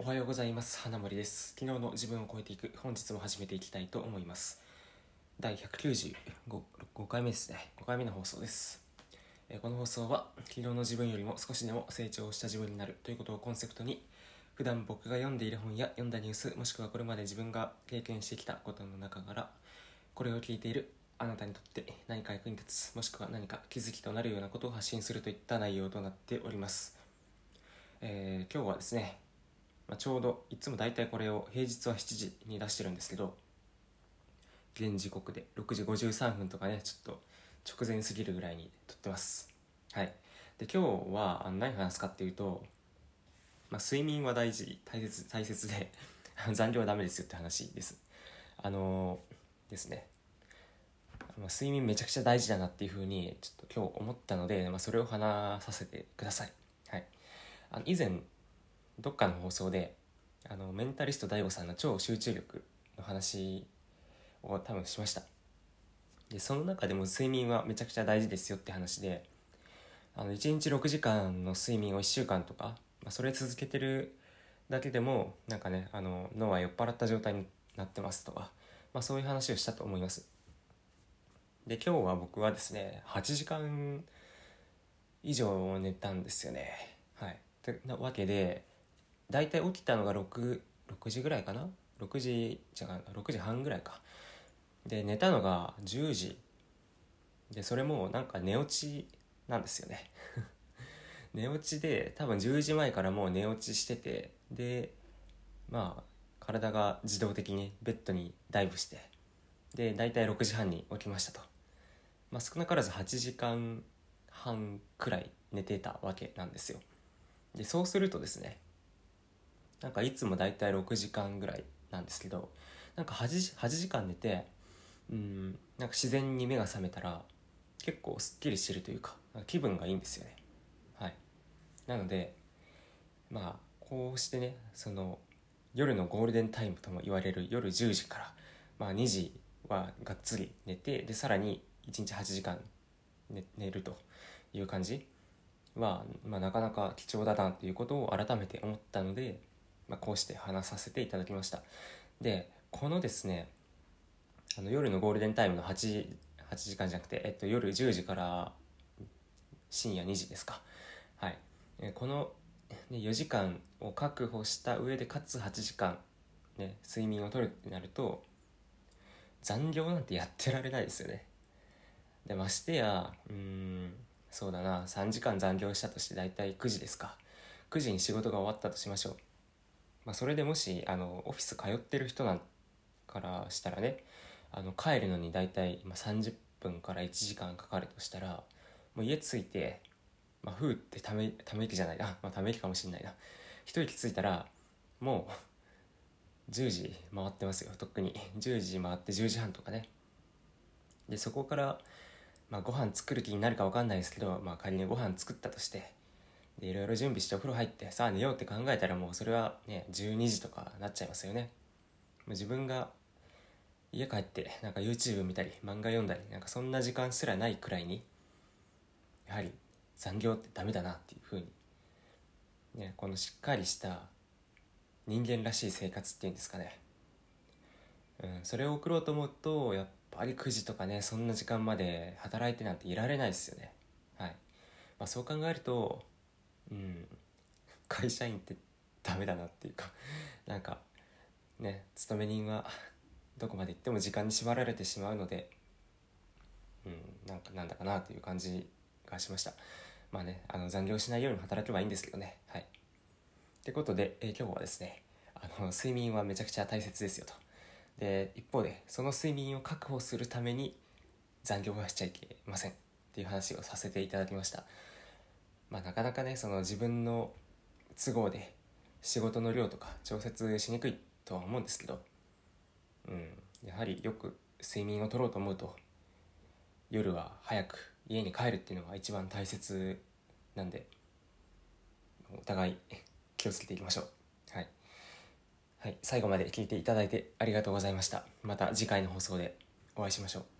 おはようございます。花森です。昨日の自分を超えていく。本日も始めていきたいと思います。第195 5回目ですね。5回目の放送です。えこの放送は昨日の自分よりも少しでも成長した自分になるということをコンセプトに普段僕が読んでいる本や読んだニュースもしくはこれまで自分が経験してきたことの中からこれを聞いているあなたにとって何か役に立つもしくは何か気づきとなるようなことを発信するといった内容となっております、えー今日はですね、まあ、ちょうどいつも大体これを平日は7時に出してるんですけど現時刻で6時53分とかねちょっと直前すぎるぐらいに撮ってます。はい。で今日はあの何話すかっていうと、まあ、睡眠は大事大切大切で 残業はダメですよって話です。あのーですね。睡眠めちゃくちゃ大事だなっていうふうにちょっと今日思ったので、まあ、それを話させてください、はい、あの以前どっかの放送であのメンタリスト DAIGO さんの超集中力の話を多分しました。でその中でも睡眠はめちゃくちゃ大事ですよって話であの1日6時間の睡眠を1週間とか、まあ、それ続けてるだけでもなんかねあの脳は酔っ払った状態になってますとか、まあ、そういう話をしたと思います。で今日は僕はですね8時間以上寝たんですよね。はい。てなわけで大体起きたのが 6, 6時ぐらいかな？6時じゃあ6時半ぐらいか。で寝たのが10時。でそれもなんか寝落ちなんですよね。寝落ちで多分10時前からもう寝落ちしててでまあ体が自動的にベッドにダイブしてで大体6時半に起きましたと、まあ、少なからず8時間半くらい寝てたわけなんですよ。でそうするとですねなんかいつも大体6時間ぐらいなんですけどなんか 8, 時8時間寝てうんなんか自然に目が覚めたら結構すっきりしてるというかか気分がいいんですよね。はい。なのでまあこうしてねその夜のゴールデンタイムとも言われる夜10時から、まあ、2時はがっつり寝てでさらに1日8時間寝寝るという感じは、まあ、なかなか貴重だなということを改めて思ったので、まあ、こうして話させていただきました。でこのですねあの夜のゴールデンタイムの 8, 8時間じゃなくて、えっと、夜10時から深夜2時ですか。はい。えこのね4時間を確保した上でかつ8時間、ね、睡眠をとるってなると残業なんてやってられないですよね。でましてやうんそうだな3時間残業したとして大体9時ですか。9時に仕事が終わったとしましょう、まあ、それでもしあのオフィス通ってる人なんからしたらねあの帰るのに大体30分から1時間かかるとしたらもう家着いてまあ、ふーってためため息じゃないな、まあ、ため息かもしれないな。一息ついたらもう10時回ってますよ。とっくに。10時回って10時半とかね。でそこから、まあ、ご飯作る気になるか分かんないですけど、まあ、仮にご飯作ったとしてでいろいろ準備してお風呂入ってさあ寝ようって考えたらもうそれはね12時とかなっちゃいますよね。もう自分が家帰ってなんか YouTube 見たり漫画読んだりなんかそんな時間すらないくらいにやはり残業ってダメだなっていうふうに、ね、このしっかりした人間らしい生活っていうんですかね、うん、それを送ろうと思うとやっぱり9時とかねそんな時間まで働いてなんていられないですよね。はい、まあ、そう考えるとうん。会社員ってダメだなっていうかなんかね勤め人はどこまで行っても時間に縛られてしまうのでうんなんかなんだかなという感じがしました。まあねあの残業しないように働けばいいんですけどね。はい。ってことで、えー今日はですねあの睡眠はめちゃくちゃ大切ですよと。で一方でその睡眠を確保するために残業はしちゃいけませんっていう話をさせていただきました。まあなかなかねその自分の都合で仕事の量とか調節しにくいとは思うんですけどうんやはりよく睡眠をとろうと思うと夜は早く家に帰るっていうのが一番大切なんでお互い 気をつけていきましょう。はい、はい、最後まで聞いていただいてありがとうございました。また次回の放送でお会いしましょう。